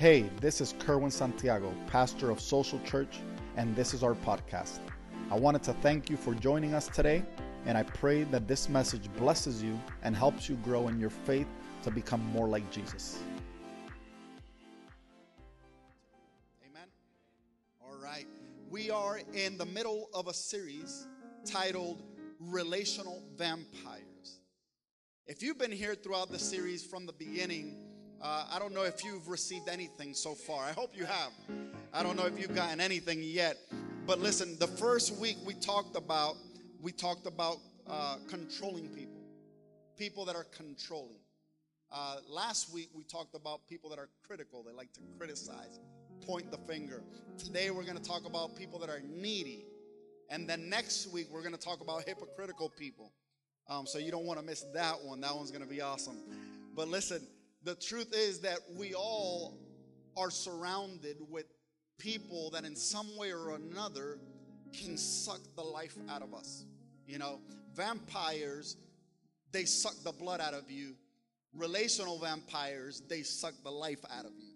Hey, this is Kerwin Santiago, pastor of Social Church, and this is our podcast. I wanted to thank you for joining us today, and I pray that this message blesses you and helps you grow in your faith to become more like Jesus. Amen. All right. We are in the middle of a series titled Relational Vampires. If you've been here throughout the series from the beginning, uh, I don't know if you've received anything so far. I hope you have. I don't know if you've gotten anything yet. But listen, the first week we talked about we talked about uh, controlling people, people that are controlling. Uh, last week we talked about people that are critical. They like to criticize, point the finger. Today we're going to talk about people that are needy, and then next week we're going to talk about hypocritical people. Um, so you don't want to miss that one. That one's going to be awesome. But listen, the truth is that we all are surrounded with people that in some way or another can suck the life out of us. You know, vampires, they suck the blood out of you. Relational vampires, they suck the life out of you.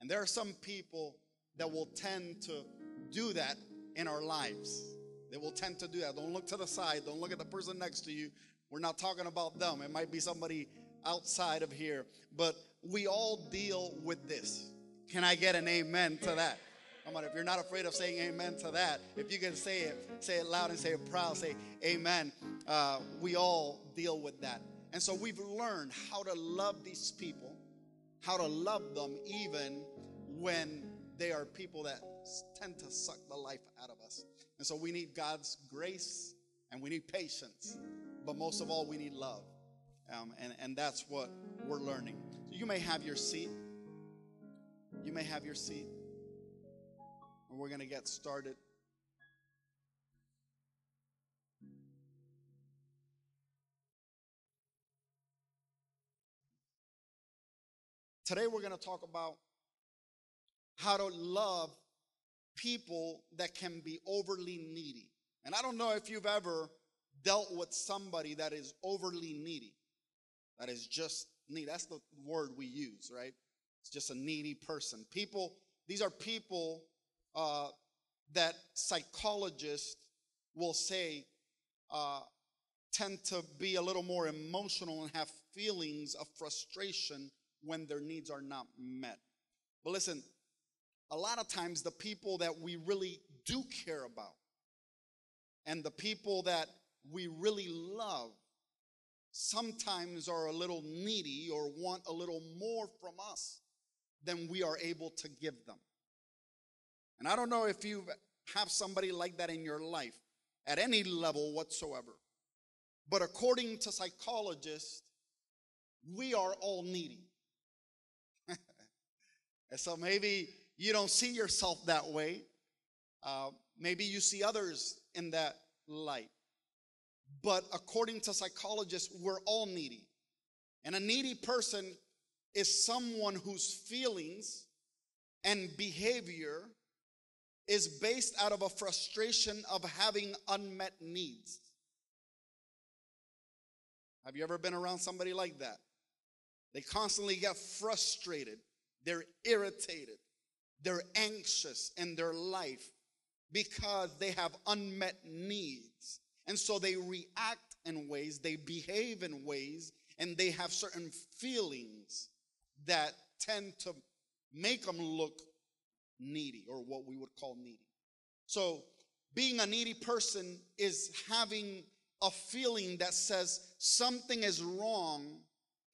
And there are some people that will tend to do that in our lives. They will tend to do that. Don't look to the side. Don't look at the person next to you. We're not talking about them. It might be somebody outside of here, but we all deal with this. Can I get an amen to that? Come on, if you're not afraid of saying amen to that, if you can say it, say it loud and say it proud, say amen. Uh, we all deal with that. And so we've learned how to love these people, how to love them even when they are people that tend to suck the life out of us. And so we need God's grace and we need patience, but most of all, we need love. Um, and, and that's what we're learning. So you may have your seat. You may have your seat. And we're going to get started. Today we're going to talk about how to love people that can be overly needy. And I don't know if you've ever dealt with somebody that is overly needy that is just needy. That's the word we use, right? It's just a needy person. People, these are people uh, that psychologists will say uh, tend to be a little more emotional and have feelings of frustration when their needs are not met. But listen, a lot of times the people that we really do care about and the people that we really love sometimes are a little needy or want a little more from us than we are able to give them. And I don't know if you have somebody like that in your life at any level whatsoever. But according to psychologists, we are all needy. and so maybe you don't see yourself that way. Uh, maybe you see others in that light. But according to psychologists, we're all needy. And a needy person is someone whose feelings and behavior is based out of a frustration of having unmet needs. Have you ever been around somebody like that? They constantly get frustrated, they're irritated, they're anxious in their life because they have unmet needs. And so they react in ways, they behave in ways, and they have certain feelings that tend to make them look needy or what we would call needy. So being a needy person is having a feeling that says something is wrong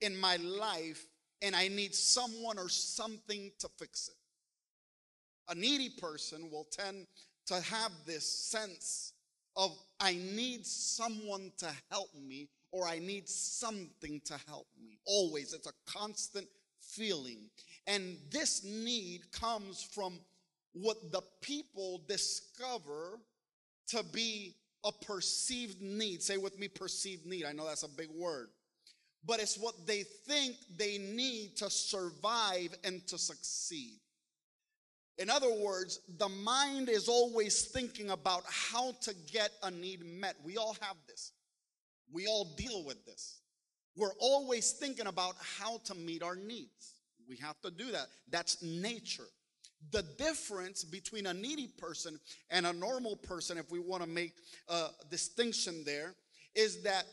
in my life and I need someone or something to fix it. A needy person will tend to have this sense of I need someone to help me or I need something to help me. Always, it's a constant feeling. And this need comes from what the people discover to be a perceived need. Say with me, perceived need. I know that's a big word. But it's what they think they need to survive and to succeed. In other words, the mind is always thinking about how to get a need met. We all have this. We all deal with this. We're always thinking about how to meet our needs. We have to do that. That's nature. The difference between a needy person and a normal person, if we want to make a distinction there, is that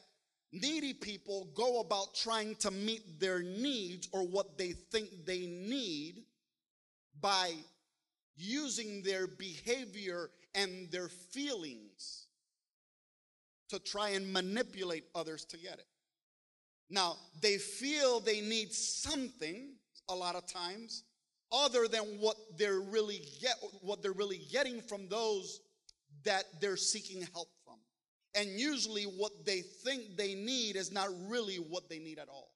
needy people go about trying to meet their needs or what they think they need by using their behavior and their feelings to try and manipulate others to get it. Now, they feel they need something a lot of times other than what they're really get what they're really getting from those that they're seeking help from. And usually what they think they need is not really what they need at all.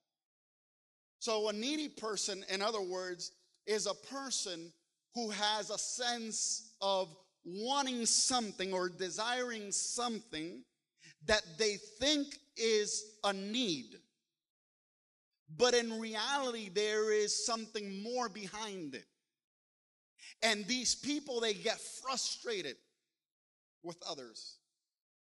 So a needy person in other words is a person who has a sense of wanting something or desiring something that they think is a need. But in reality, there is something more behind it. And these people, they get frustrated with others.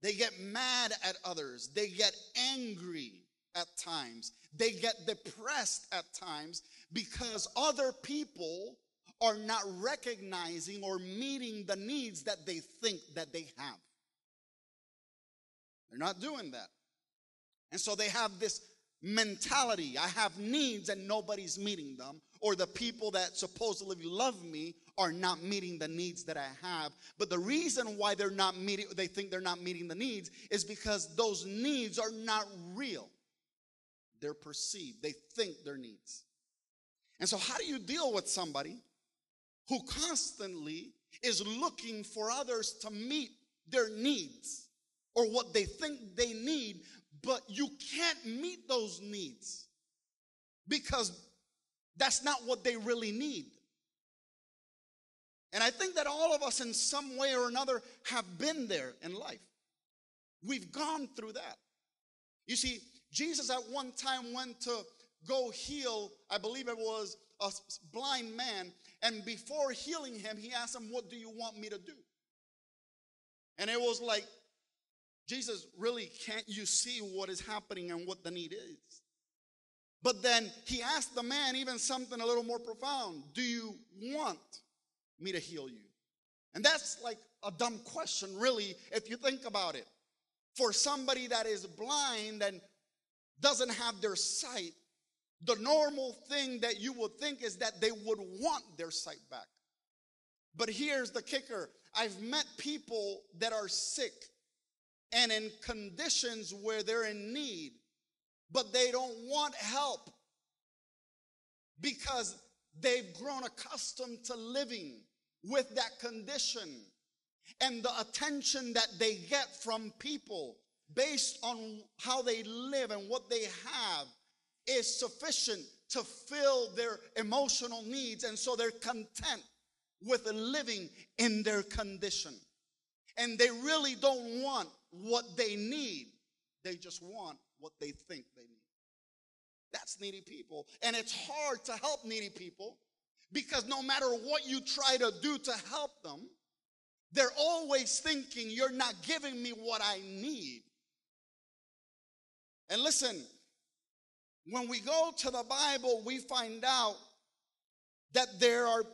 They get mad at others. They get angry at times. They get depressed at times because other people are not recognizing or meeting the needs that they think that they have. They're not doing that. And so they have this mentality. I have needs and nobody's meeting them. Or the people that supposedly love me are not meeting the needs that I have. But the reason why they're not meeting, they think they're not meeting the needs is because those needs are not real. They're perceived. They think they're needs. And so, how do you deal with somebody who constantly is looking for others to meet their needs or what they think they need, but you can't meet those needs because that's not what they really need. And I think that all of us, in some way or another, have been there in life. We've gone through that. You see, Jesus at one time went to go heal, I believe it was a blind man, and before healing him, he asked him, What do you want me to do? And it was like, Jesus, really, can't you see what is happening and what the need is? But then he asked the man even something a little more profound Do you want me to heal you? And that's like a dumb question, really, if you think about it. For somebody that is blind and doesn't have their sight, the normal thing that you would think is that they would want their sight back. But here's the kicker I've met people that are sick and in conditions where they're in need, but they don't want help because they've grown accustomed to living with that condition and the attention that they get from people based on how they live and what they have is sufficient to fill their emotional needs and so they're content with living in their condition and they really don't want what they need. They just want what they think they need. That's needy people. And it's hard to help needy people because no matter what you try to do to help them, they're always thinking, You're not giving me what I need. And listen, when we go to the Bible, we find out that there are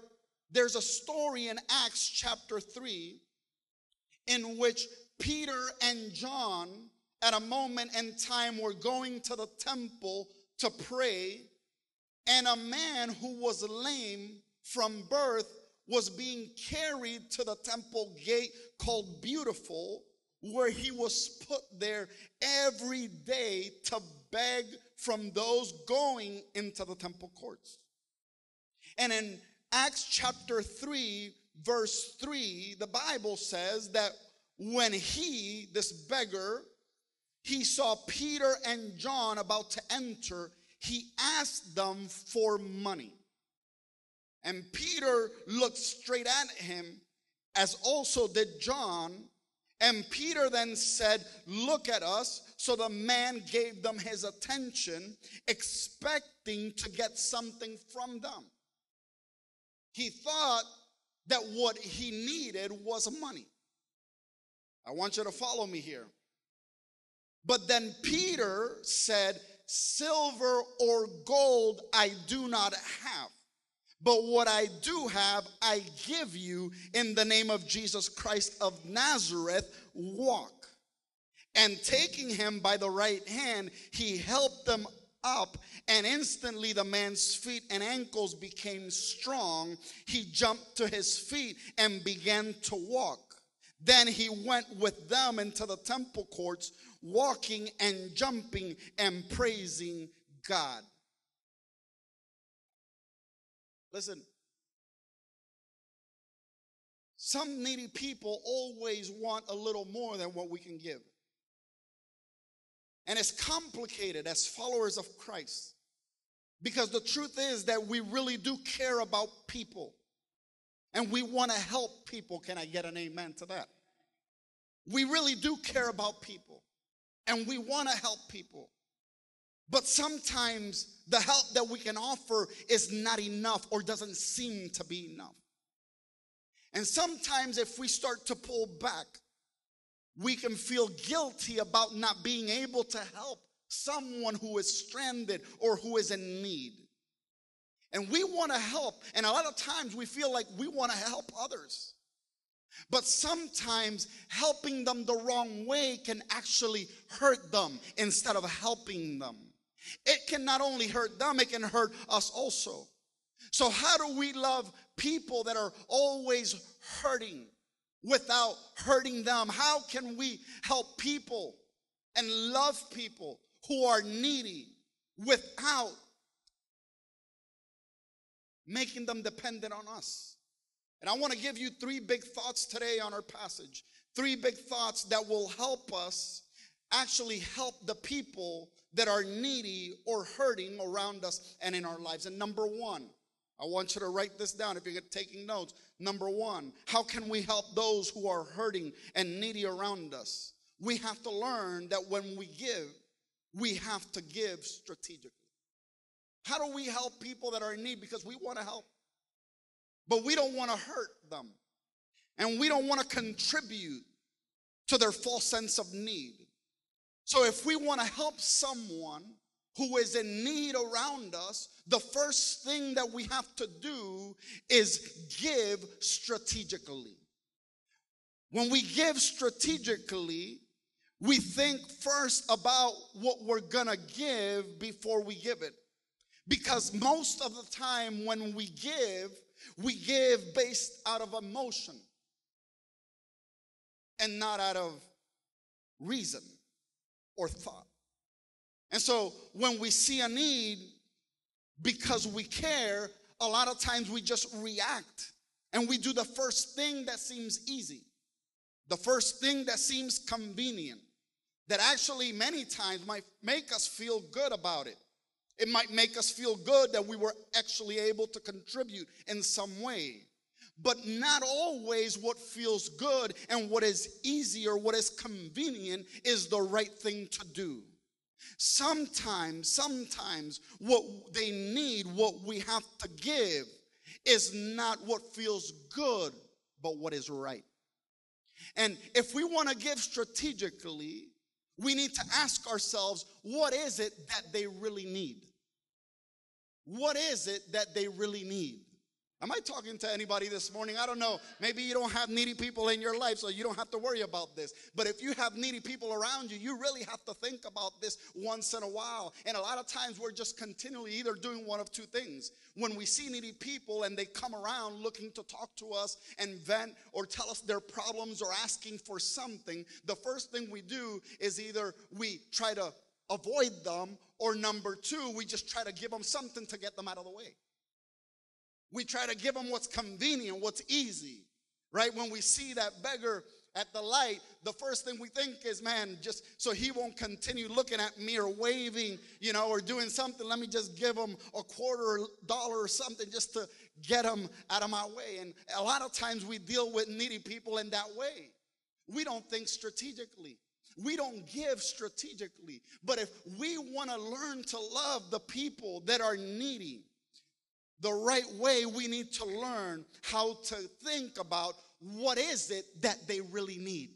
there's a story in Acts chapter 3 in which Peter and John, at a moment in time, were going to the temple to pray, and a man who was lame from birth was being carried to the temple gate called Beautiful, where he was put there every day to beg from those going into the temple courts. And in Acts chapter 3, verse 3, the Bible says that when he, this beggar, he saw Peter and John about to enter, he asked them for money. And Peter looked straight at him, as also did John. And Peter then said, Look at us. So the man gave them his attention, expecting to get something from them. He thought that what he needed was money. I want you to follow me here. But then Peter said, silver or gold I do not have. But what I do have, I give you in the name of Jesus Christ of Nazareth. Walk. And taking him by the right hand, he helped them up, and instantly the man's feet and ankles became strong. He jumped to his feet and began to walk. Then he went with them into the temple courts, walking and jumping and praising God. Listen, some needy people always want a little more than what we can give. And it's complicated as followers of Christ. Because the truth is that we really do care about people. And we want to help people. Can I get an amen to that? We really do care about people. And we want to help people. But sometimes the help that we can offer is not enough or doesn't seem to be enough. And sometimes if we start to pull back, we can feel guilty about not being able to help someone who is stranded or who is in need. And we want to help, and a lot of times we feel like we want to help others. But sometimes helping them the wrong way can actually hurt them instead of helping them. It can not only hurt them, it can hurt us also. So, how do we love people that are always hurting? Without hurting them? How can we help people and love people who are needy without making them dependent on us? And I want to give you three big thoughts today on our passage. Three big thoughts that will help us actually help the people that are needy or hurting around us and in our lives. And number one, I want you to write this down if you're taking notes. Number one, how can we help those who are hurting and needy around us? We have to learn that when we give, we have to give strategically. How do we help people that are in need? Because we want to help, but we don't want to hurt them. And we don't want to contribute to their false sense of need. So if we want to help someone, who is in need around us, the first thing that we have to do is give strategically. When we give strategically, we think first about what we're gonna give before we give it. Because most of the time when we give, we give based out of emotion and not out of reason or thought. And so when we see a need, because we care, a lot of times we just react and we do the first thing that seems easy, the first thing that seems convenient, that actually many times might make us feel good about it. It might make us feel good that we were actually able to contribute in some way. But not always what feels good and what is easy or what is convenient is the right thing to do. Sometimes, sometimes what they need, what we have to give, is not what feels good, but what is right. And if we want to give strategically, we need to ask ourselves what is it that they really need? What is it that they really need? Am I talking to anybody this morning? I don't know. Maybe you don't have needy people in your life, so you don't have to worry about this. But if you have needy people around you, you really have to think about this once in a while. And a lot of times we're just continually either doing one of two things. When we see needy people and they come around looking to talk to us and vent or tell us their problems or asking for something, the first thing we do is either we try to avoid them, or number two, we just try to give them something to get them out of the way. We try to give them what's convenient, what's easy, right? When we see that beggar at the light, the first thing we think is, man, just so he won't continue looking at me or waving, you know, or doing something, let me just give him a quarter dollar or something just to get him out of my way. And a lot of times we deal with needy people in that way. We don't think strategically. We don't give strategically. But if we want to learn to love the people that are needy, the right way, we need to learn how to think about what is it that they really need.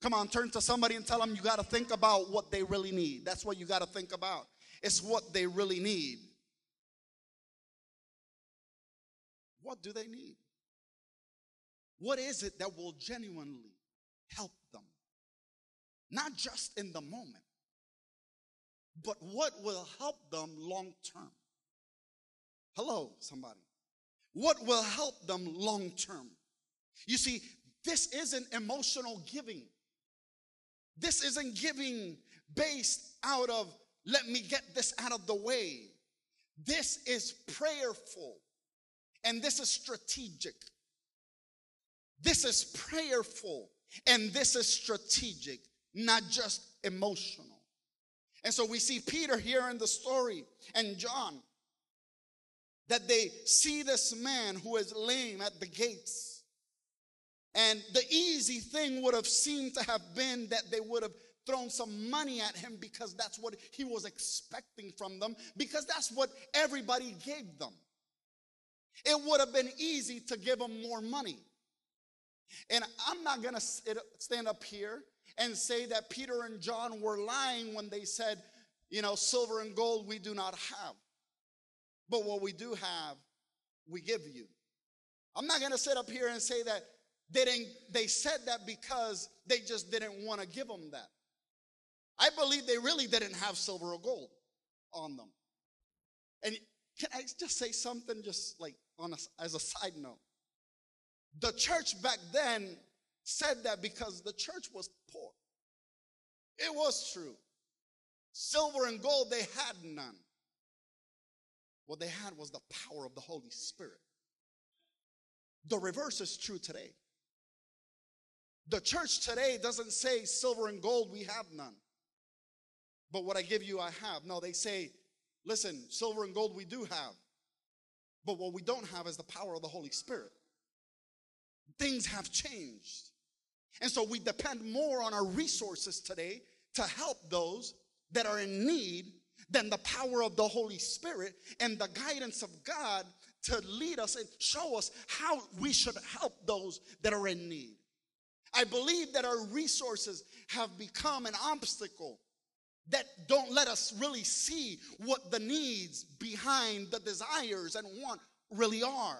Come on, turn to somebody and tell them you got to think about what they really need. That's what you got to think about. It's what they really need. What do they need? What is it that will genuinely help them? Not just in the moment, but what will help them long term? Hello, somebody. What will help them long term? You see, this isn't emotional giving. This isn't giving based out of, let me get this out of the way. This is prayerful and this is strategic. This is prayerful and this is strategic, not just emotional. And so we see Peter here in the story and John that they see this man who is lame at the gates. And the easy thing would have seemed to have been that they would have thrown some money at him because that's what he was expecting from them, because that's what everybody gave them. It would have been easy to give him more money. And I'm not going to stand up here and say that Peter and John were lying when they said, you know, silver and gold we do not have. But what we do have, we give you. I'm not going to sit up here and say that they didn't they said that because they just didn't want to give them that. I believe they really didn't have silver or gold on them. And can I just say something just like on a, as a side note? The church back then said that because the church was poor. It was true. Silver and gold they had none. What they had was the power of the Holy Spirit. The reverse is true today. The church today doesn't say silver and gold, we have none. But what I give you, I have. No, they say, listen, silver and gold we do have. But what we don't have is the power of the Holy Spirit. Things have changed. And so we depend more on our resources today to help those that are in need than the power of the Holy Spirit and the guidance of God to lead us and show us how we should help those that are in need. I believe that our resources have become an obstacle that don't let us really see what the needs behind the desires and want really are.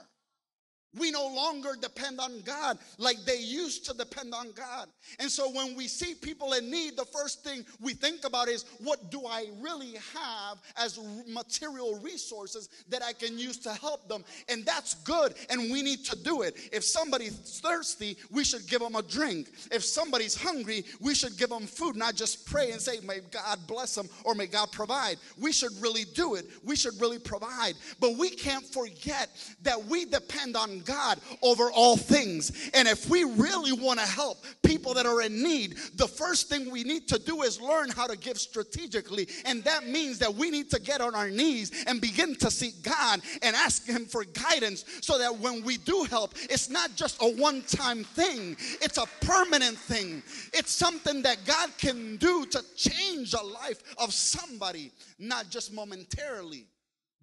We no longer depend on God like they used to depend on God. And so when we see people in need, the first thing we think about is what do I really have as material resources that I can use to help them? And that's good, and we need to do it. If somebody's thirsty, we should give them a drink. If somebody's hungry, we should give them food, not just pray and say, May God bless them or may God provide. We should really do it. We should really provide. But we can't forget that we depend on God over all things. And if we really want to help people that are in need, the first thing we need to do is learn how to give strategically. And that means that we need to get on our knees and begin to seek God and ask Him for guidance so that when we do help, it's not just a one time thing, it's a permanent thing. It's something that God can do to change the life of somebody, not just momentarily,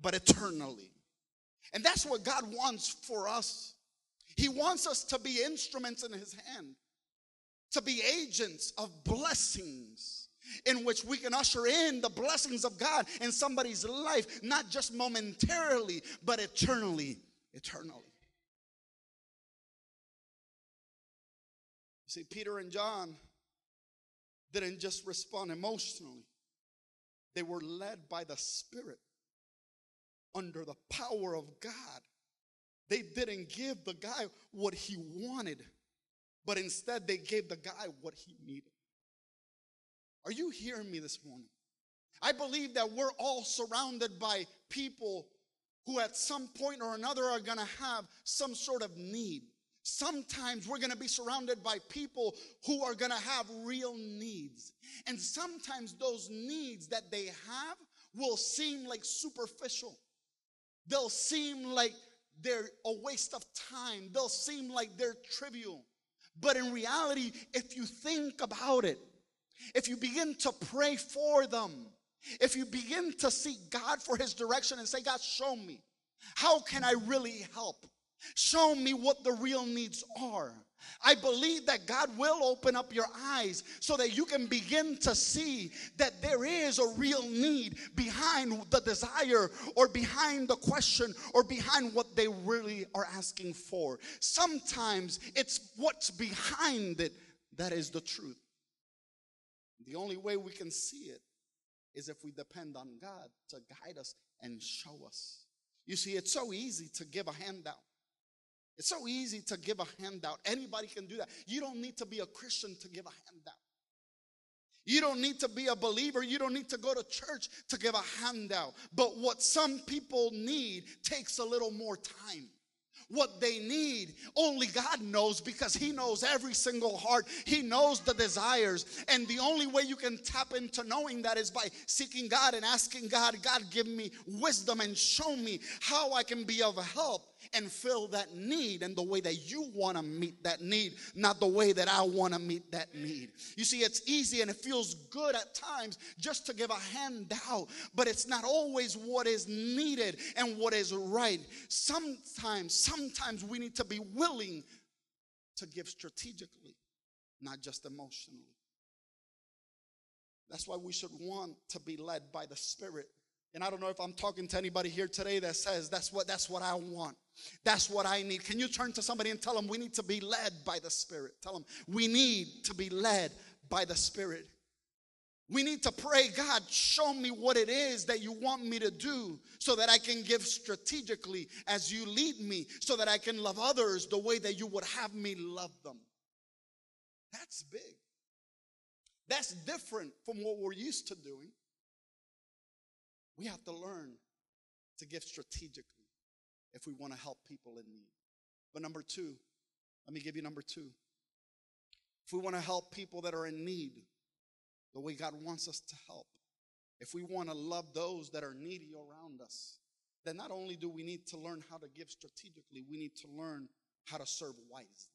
but eternally. And that's what God wants for us. He wants us to be instruments in His hand, to be agents of blessings in which we can usher in the blessings of God in somebody's life, not just momentarily, but eternally. Eternally. See, Peter and John didn't just respond emotionally, they were led by the Spirit under the power of God. They didn't give the guy what he wanted, but instead they gave the guy what he needed. Are you hearing me this morning? I believe that we're all surrounded by people who, at some point or another, are going to have some sort of need. Sometimes we're going to be surrounded by people who are going to have real needs. And sometimes those needs that they have will seem like superficial. They'll seem like they're a waste of time. They'll seem like they're trivial. But in reality, if you think about it, if you begin to pray for them, if you begin to seek God for His direction and say, God, show me, how can I really help? Show me what the real needs are. I believe that God will open up your eyes so that you can begin to see that there is a real need behind the desire or behind the question or behind what they really are asking for. Sometimes it's what's behind it that is the truth. The only way we can see it is if we depend on God to guide us and show us. You see, it's so easy to give a handout. It's so easy to give a handout. Anybody can do that. You don't need to be a Christian to give a handout. You don't need to be a believer. You don't need to go to church to give a handout. But what some people need takes a little more time what they need. Only God knows because He knows every single heart. He knows the desires. And the only way you can tap into knowing that is by seeking God and asking God, God, give me wisdom and show me how I can be of help and fill that need in the way that you want to meet that need, not the way that I want to meet that need. You see, it's easy and it feels good at times just to give a handout, but it's not always what is needed and what is right. Sometimes, sometimes we need to be willing to give strategically, not just emotionally. That's why we should want to be led by the Spirit and I don't know if I'm talking to anybody here today that says that's what that's what I want. That's what I need. Can you turn to somebody and tell them we need to be led by the Spirit? Tell them we need to be led by the Spirit. We need to pray, God, show me what it is that you want me to do so that I can give strategically as you lead me, so that I can love others the way that you would have me love them. That's big. That's different from what we're used to doing. We have to learn to give strategically if we want to help people in need. But number two, let me give you number two. If we want to help people that are in need the way God wants us to help, if we want to love those that are needy around us, then not only do we need to learn how to give strategically, we need to learn how to serve wisely.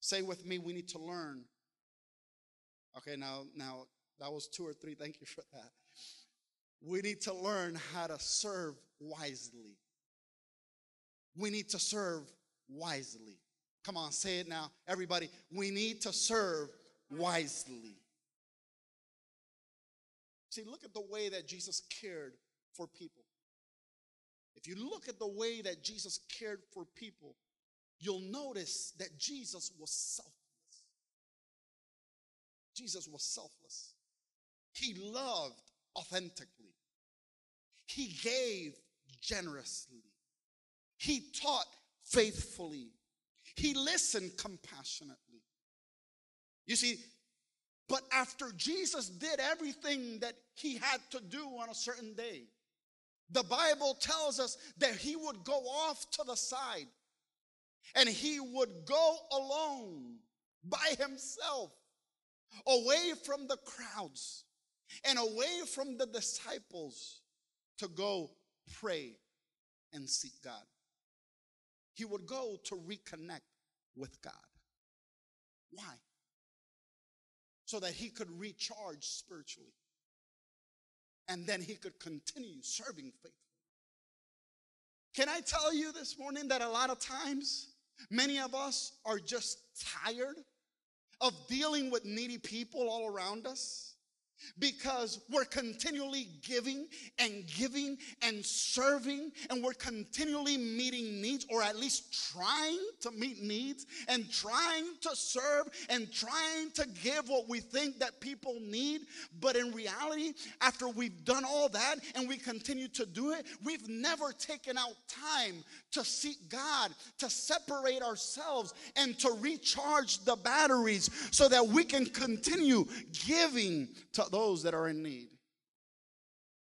Say with me, we need to learn. Okay, now, now that was two or three. Thank you for that. We need to learn how to serve wisely. We need to serve wisely. Come on, say it now, everybody. We need to serve wisely. See, look at the way that Jesus cared for people. If you look at the way that Jesus cared for people, you'll notice that Jesus was selfless. Jesus was selfless. He loved authentically. He gave generously. He taught faithfully. He listened compassionately. You see, but after Jesus did everything that he had to do on a certain day, the Bible tells us that he would go off to the side and he would go alone by himself away from the crowds and away from the disciples to go pray and seek God. He would go to reconnect with God. Why? So that he could recharge spiritually. And then he could continue serving faithfully. Can I tell you this morning that a lot of times, many of us are just tired of dealing with needy people all around us? Because we're continually giving and giving and serving and we're continually meeting needs or at least trying to meet needs and trying to serve and trying to give what we think that people need. But in reality after we've done all that and we continue to do it we've never taken out time to seek God to separate ourselves and to recharge the batteries so that we can continue giving to those that are in need.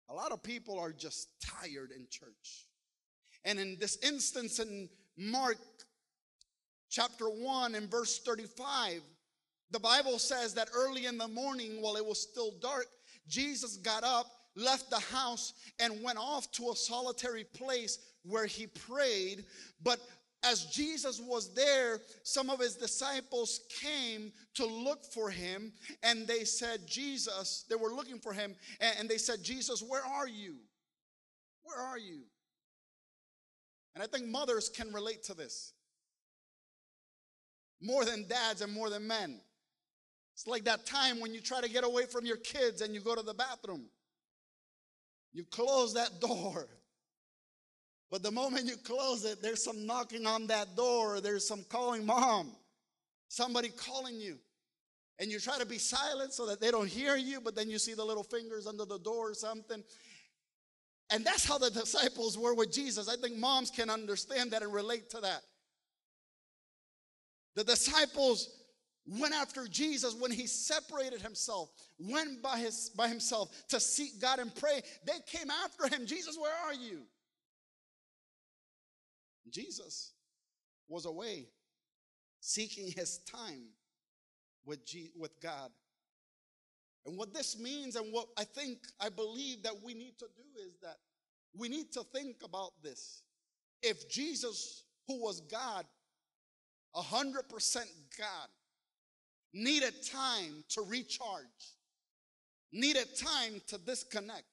A lot of people are just tired in church. And in this instance, in Mark chapter 1 and verse 35, the Bible says that early in the morning, while it was still dark, Jesus got up, left the house, and went off to a solitary place where he prayed. But as Jesus was there, some of his disciples came to look for him, and they said, Jesus, they were looking for him, and they said, Jesus, where are you? Where are you? And I think mothers can relate to this. more than dads and more than men. It's like that time when you try to get away from your kids and you go to the bathroom. You close that door. But the moment you close it, there's some knocking on that door, there's some calling mom, somebody calling you. And you try to be silent so that they don't hear you, but then you see the little fingers under the door or something. And that's how the disciples were with Jesus. I think moms can understand that and relate to that. The disciples went after Jesus when he separated himself, went by, his, by himself to seek God and pray. They came after him. Jesus, where are you? Jesus was away seeking his time with, G, with God. And what this means, and what I think, I believe that we need to do is that we need to think about this. If Jesus, who was God, 100% God, needed time to recharge, needed time to disconnect.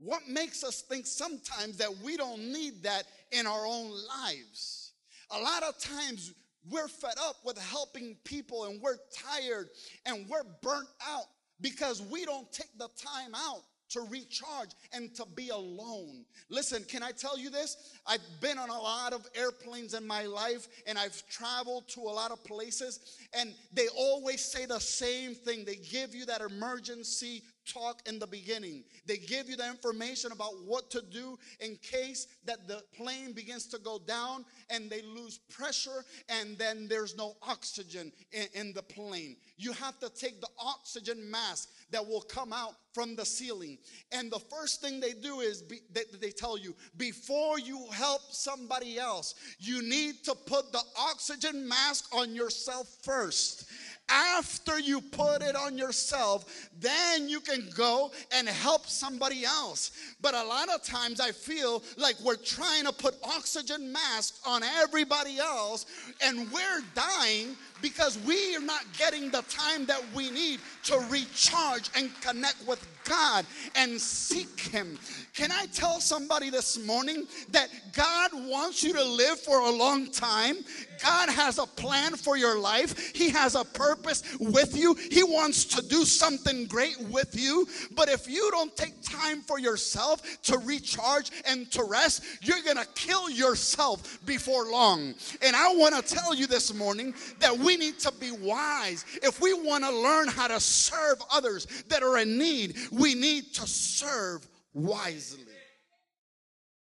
What makes us think sometimes that we don't need that in our own lives? A lot of times we're fed up with helping people and we're tired and we're burnt out because we don't take the time out to recharge and to be alone. Listen, can I tell you this? I've been on a lot of airplanes in my life and I've traveled to a lot of places, and they always say the same thing. They give you that emergency talk in the beginning. They give you the information about what to do in case that the plane begins to go down and they lose pressure and then there's no oxygen in, in the plane. You have to take the oxygen mask that will come out from the ceiling. And the first thing they do is be, they, they tell you before you help somebody else, you need to put the oxygen mask on yourself first. After you put it on yourself, then you can go and help somebody else. But a lot of times I feel like we're trying to put oxygen masks on everybody else and we're dying because we are not getting the time that we need to recharge and connect with God and seek Him. Can I tell somebody this morning that God wants you to live for a long time? God has a plan for your life, He has a purpose with you. He wants to do something great with you. But if you don't take time for yourself to recharge and to rest, you're to kill yourself before long. And I want to tell you this morning that we need to be wise. If we want to learn how to serve others that are in need, we need to serve wisely.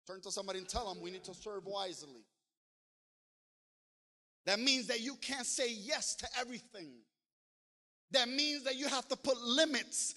Turn to somebody and tell them we need to serve wisely. That means that you can't say yes to everything. That means that you have to put limits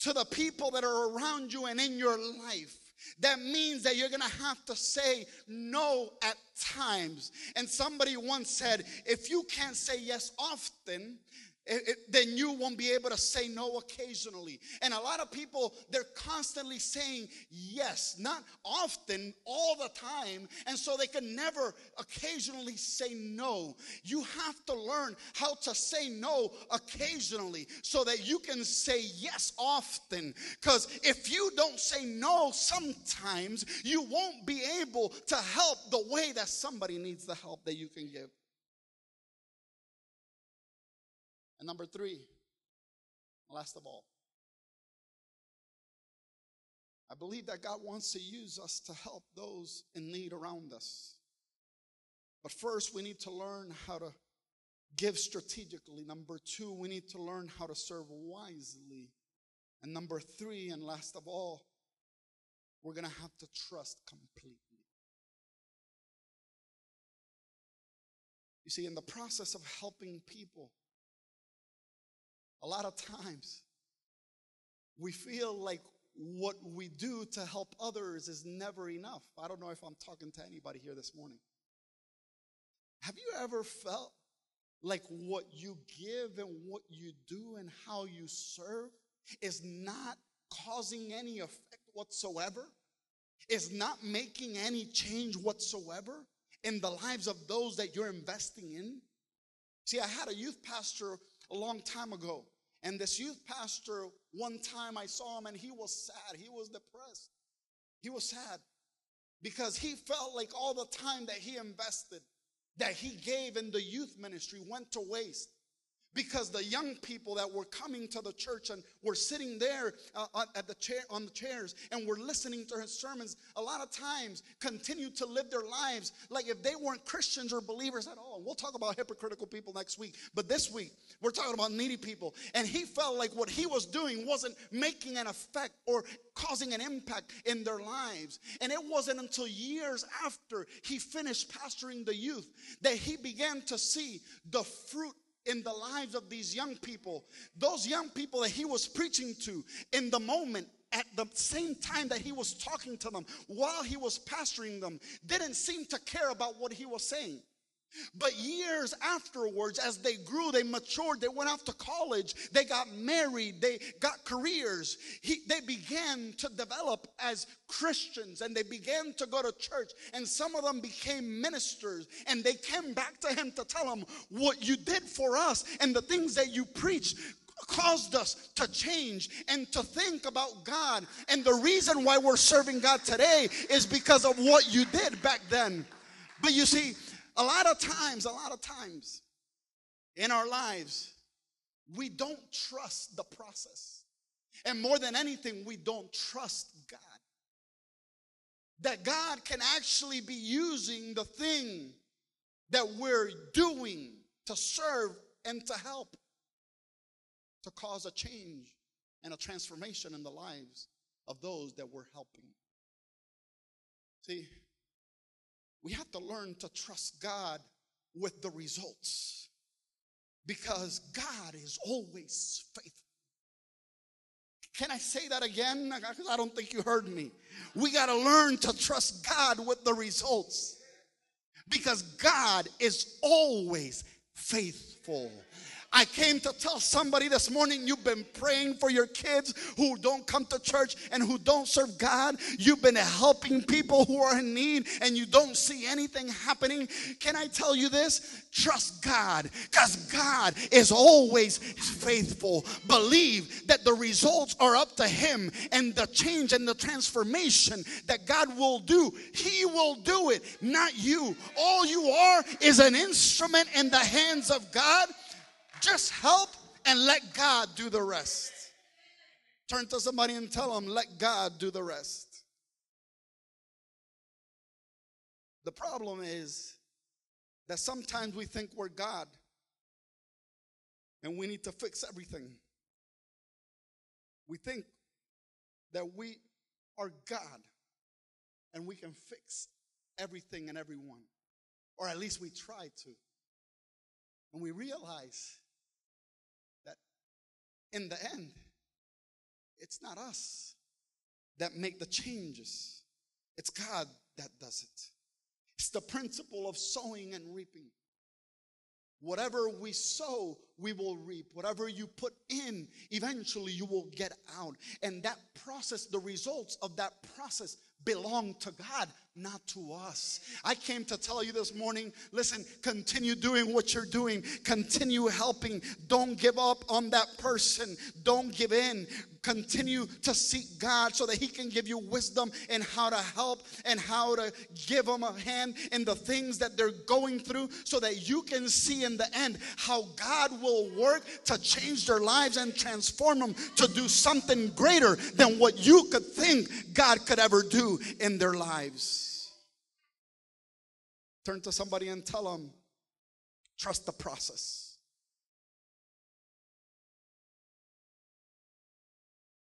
to the people that are around you and in your life. That means that you're gonna have to say no at times. And somebody once said, if you can't say yes often, it, it, then you won't be able to say no occasionally. And a lot of people, they're constantly saying yes, not often, all the time. And so they can never occasionally say no. You have to learn how to say no occasionally so that you can say yes often. Because if you don't say no sometimes, you won't be able to help the way that somebody needs the help that you can give. And number three, last of all, I believe that God wants to use us to help those in need around us. But first, we need to learn how to give strategically. Number two, we need to learn how to serve wisely. And number three, and last of all, we're going to have to trust completely. You see, in the process of helping people, a lot of times we feel like what we do to help others is never enough. I don't know if I'm talking to anybody here this morning. Have you ever felt like what you give and what you do and how you serve is not causing any effect whatsoever? Is not making any change whatsoever in the lives of those that you're investing in? See, I had a youth pastor a long time ago and this youth pastor, one time I saw him and he was sad. He was depressed. He was sad because he felt like all the time that he invested that he gave in the youth ministry went to waste because the young people that were coming to the church and were sitting there uh, at the chair on the chairs and were listening to his sermons a lot of times continued to live their lives like if they weren't christians or believers at all. And we'll talk about hypocritical people next week but this week we're talking about needy people. And he felt like what he was doing wasn't making an effect or causing an impact in their lives. And it wasn't until years after he finished pastoring the youth that he began to see the fruit in the lives of these young people, those young people that he was preaching to in the moment at the same time that he was talking to them while he was pastoring them didn't seem to care about what he was saying. But years afterwards, as they grew, they matured, they went off to college, they got married, they got careers. He, they began to develop as Christians and they began to go to church. And some of them became ministers and they came back to him to tell him what you did for us and the things that you preached caused us to change and to think about God. And the reason why we're serving God today is because of what you did back then. But you see, a lot of times, a lot of times in our lives, we don't trust the process. And more than anything, we don't trust God. That God can actually be using the thing that we're doing to serve and to help to cause a change and a transformation in the lives of those that we're helping. See, we have to learn to trust God with the results because God is always faithful. Can I say that again? Because I don't think you heard me. We got to learn to trust God with the results because God is always faithful. I came to tell somebody this morning you've been praying for your kids who don't come to church and who don't serve God. You've been helping people who are in need and you don't see anything happening. Can I tell you this? Trust God because God is always faithful. Believe that the results are up to Him and the change and the transformation that God will do. He will do it, not you. All you are is an instrument in the hands of God just help and let God do the rest. Turn to somebody and tell them, let God do the rest. The problem is that sometimes we think we're God and we need to fix everything. We think that we are God and we can fix everything and everyone, or at least we try to. And we realize in the end, it's not us that make the changes. It's God that does it. It's the principle of sowing and reaping. Whatever we sow, we will reap. Whatever you put in, eventually you will get out. And that process, the results of that process belong to God, not to us. I came to tell you this morning listen, continue doing what you're doing, continue helping. Don't give up on that person, don't give in continue to seek God so that He can give you wisdom in how to help and how to give them a hand in the things that they're going through so that you can see in the end how God will work to change their lives and transform them to do something greater than what you could think God could ever do in their lives. Turn to somebody and tell them, trust the process.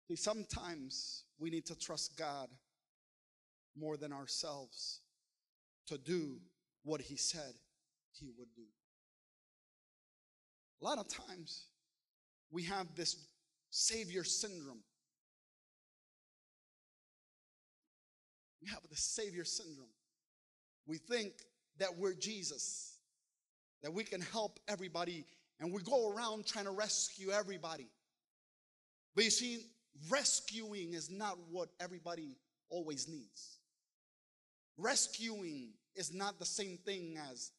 See, sometimes we need to trust God more than ourselves to do what He said He would do. A lot of times we have this Savior syndrome. We have the Savior syndrome. We think that we're Jesus, that we can help everybody, and we go around trying to rescue everybody. But you see, rescuing is not what everybody always needs. Rescuing is not the same thing as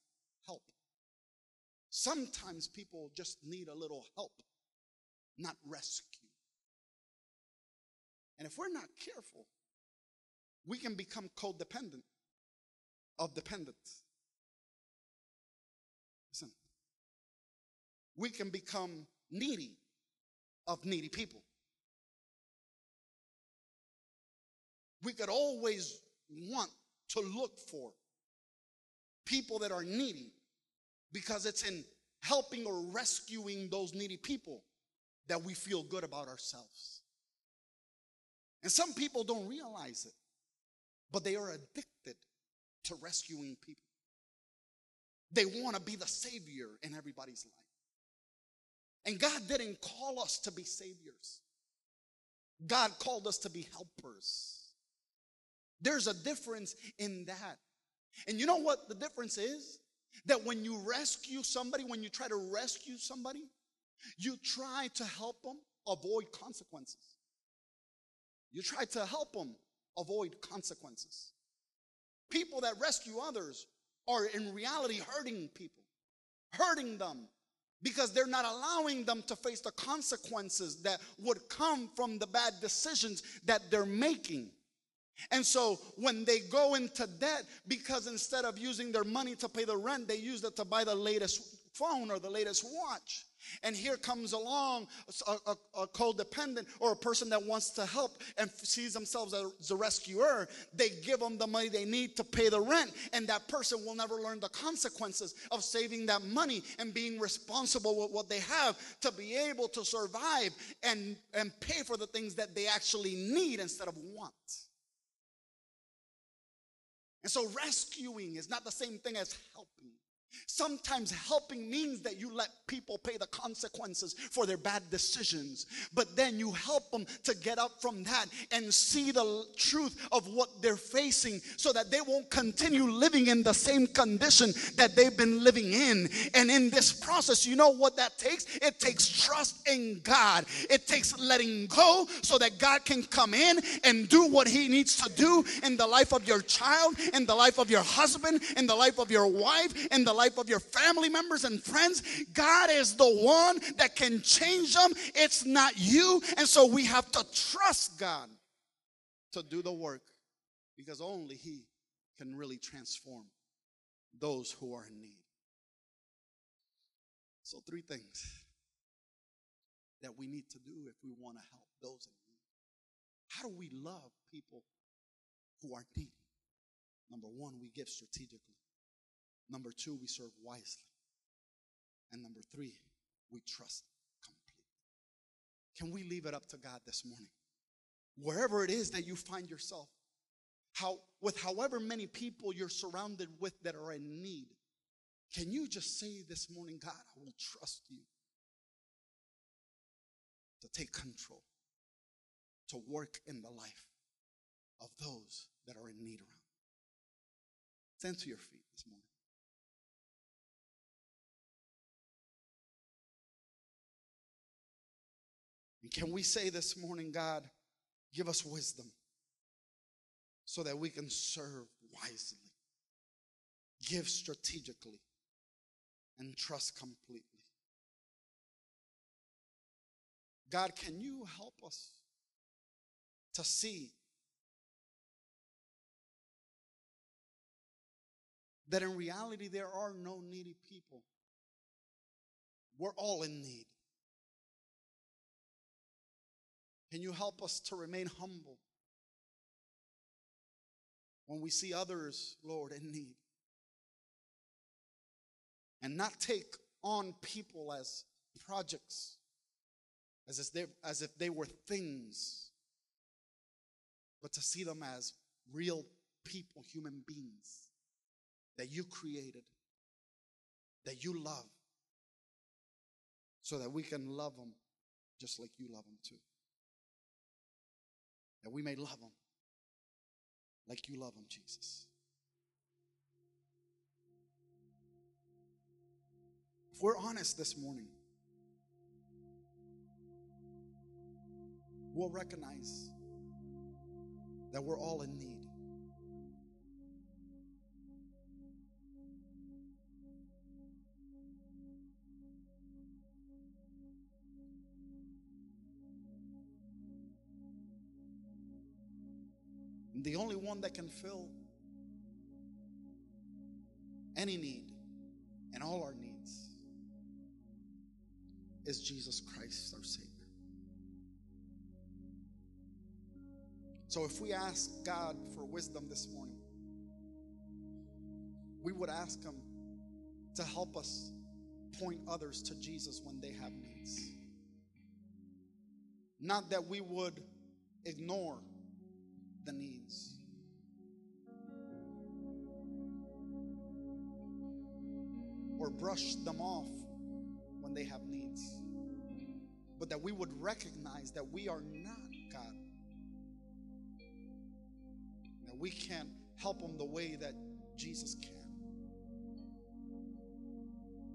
help. Sometimes people just need a little help, not rescue. And if we're not careful, we can become codependent of dependence. We can become needy of needy people. We could always want to look for people that are needy because it's in helping or rescuing those needy people that we feel good about ourselves. And some people don't realize it, but they are addicted to rescuing people. They want to be the savior in everybody's life. And God didn't call us to be saviors. God called us to be helpers. There's a difference in that. And you know what the difference is? That when you rescue somebody, when you try to rescue somebody, you try to help them avoid consequences. You try to help them avoid consequences. People that rescue others are in reality hurting people, hurting them because they're not allowing them to face the consequences that would come from the bad decisions that they're making. And so when they go into debt, because instead of using their money to pay the rent, they use it to buy the latest phone or the latest watch. And here comes along a, a, a, codependent or a person that wants to help and sees themselves as a rescuer. They give them the money they need to pay the rent, and that person will never learn the consequences of saving that money and being responsible with what they have to be able to survive and, and pay for the things that they actually need instead of want. And so rescuing is not the same thing as helping. Sometimes helping means that you let people pay the consequences for their bad decisions, but then you help them to get up from that and see the truth of what they're facing so that they won't continue living in the same condition that they've been living in. And in this process, you know what that takes? It takes trust in God, it takes letting go so that God can come in and do what He needs to do in the life of your child, in the life of your husband, in the life of your wife, in the life life of your family members and friends. God is the one that can change them. It's not you. And so we have to trust God to do the work because only He can really transform those who are in need. So, three things that we need to do if we want to help those in need. How do we love people who are needy? Number one, we give strategically. Number two, we serve wisely. And number three, we trust completely. Can we leave it up to God this morning? Wherever it is that you find yourself, how, with however many people you're surrounded with that are in need, can you just say this morning, God, I will trust you to take control, to work in the life of those that are in need around? Stand to your feet can we say this morning, God, give us wisdom so that we can serve wisely, give strategically, and trust completely? God, can you help us to see that in reality there are no needy people? We're all in need. Can you help us to remain humble when we see others, Lord, in need? And not take on people as projects, as if they, as if they were things, but to see them as real people, human beings that you created, that you love, so that we can love them just like you love them too that we may love them like you love them, Jesus. If we're honest this morning, we'll recognize that we're all in need. That can fill any need and all our needs is Jesus Christ, our Savior. So if we ask God for wisdom this morning, we would ask Him to help us point others to Jesus when they have needs. Not that we would ignore the needs. Or brush them off when they have needs. But that we would recognize that we are not God. That we can't help them the way that Jesus can.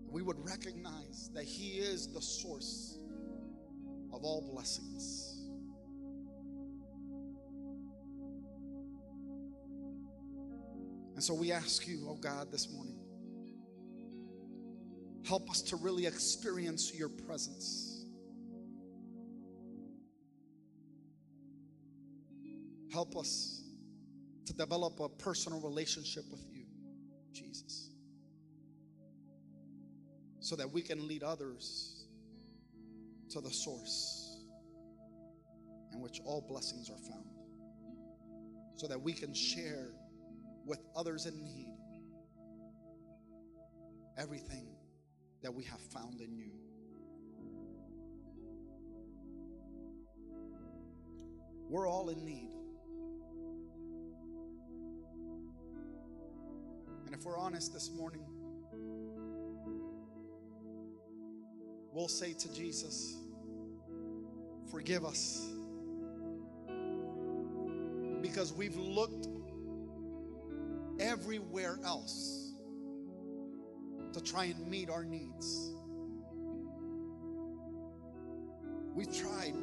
We would recognize that He is the source of all blessings. And so we ask you, oh God, this morning, help us to really experience your presence. Help us to develop a personal relationship with you, Jesus, so that we can lead others to the source in which all blessings are found, so that we can share with others in need everything that we have found in you. We're all in need. And if we're honest this morning, we'll say to Jesus, Forgive us. Because we've looked everywhere else to try and meet our needs. We've tried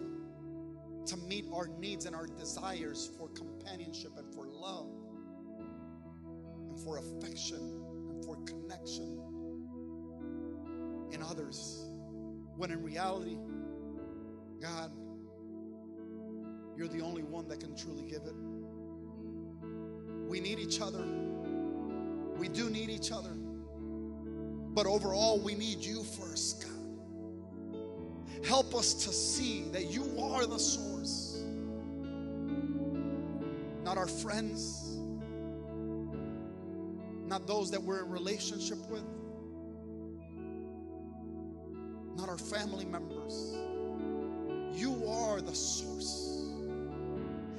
to meet our needs and our desires for companionship and for love and for affection and for connection in others. When in reality, God, you're the only one that can truly give it. We need each other. We do need each other. But overall, we need you first, God. Help us to see that you are the source, not our friends, not those that we're in relationship with, not our family members. You are the source.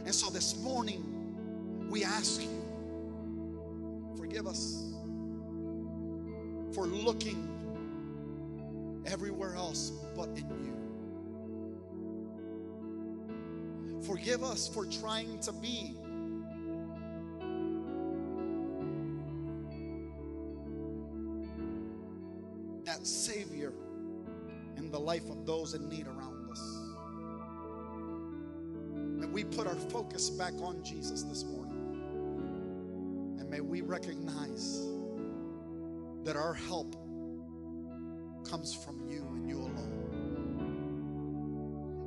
And so this morning, we ask you, forgive us for looking everywhere else but in you. Forgive us for trying to be that Savior in the life of those in need around us. And we put our focus back on Jesus this morning. And may we recognize that our help comes from you and you alone.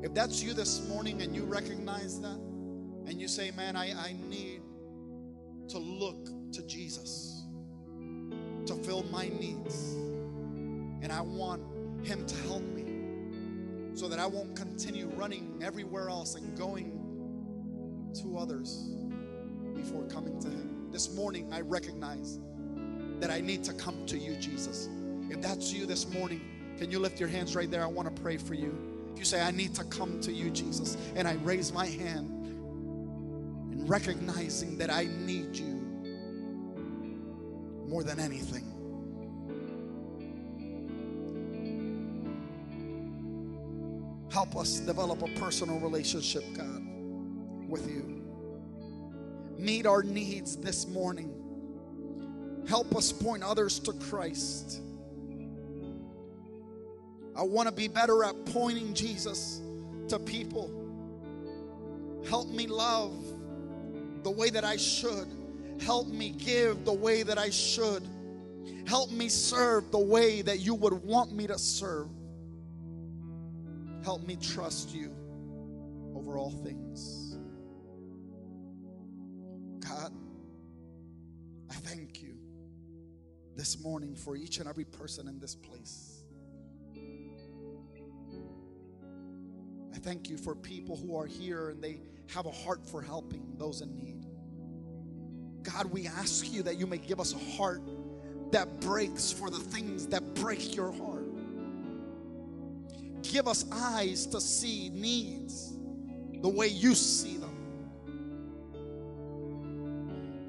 If that's you this morning and you recognize that, and you say, Man, I, I need to look to Jesus to fill my needs, and I want Him to help me so that I won't continue running everywhere else and going to others before coming to Him. This morning, I recognize that I need to come to you, Jesus. If that's you this morning, can you lift your hands right there? I want to pray for you. If you say, I need to come to you, Jesus, and I raise my hand and recognizing that I need you more than anything. Help us develop a personal relationship, God, with you. Meet our needs this morning. Help us point others to Christ. I want to be better at pointing Jesus to people. Help me love the way that I should. Help me give the way that I should. Help me serve the way that you would want me to serve. Help me trust you over all things. God, I thank you this morning for each and every person in this place. I thank you for people who are here and they have a heart for helping those in need. God, we ask you that you may give us a heart that breaks for the things that break your heart. Give us eyes to see needs the way you see them.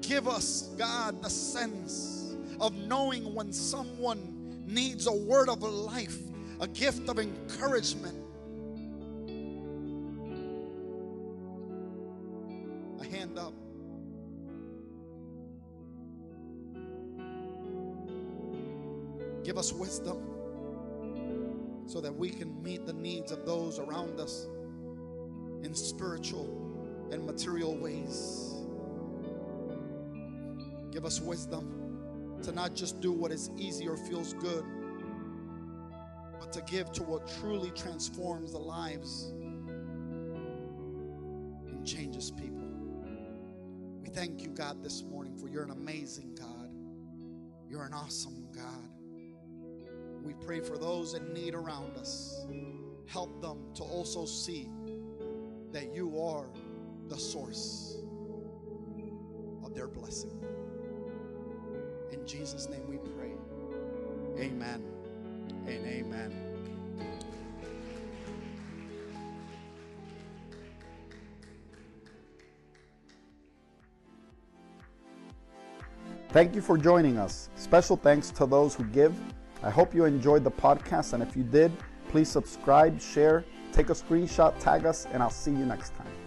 Give us, God, the sense of knowing when someone needs a word of life, a gift of encouragement. A hand up. Give us wisdom so that we can meet the needs of those around us in spiritual and material ways. Give us wisdom to not just do what is easy or feels good, but to give to what truly transforms the lives and changes people. We thank you, God, this morning for you're an amazing God. You're an awesome God. We pray for those in need around us. Help them to also see that you are the source of their blessing. In Jesus' name we pray. Amen and amen. Thank you for joining us. Special thanks to those who give. I hope you enjoyed the podcast, and if you did, please subscribe, share, take a screenshot, tag us, and I'll see you next time.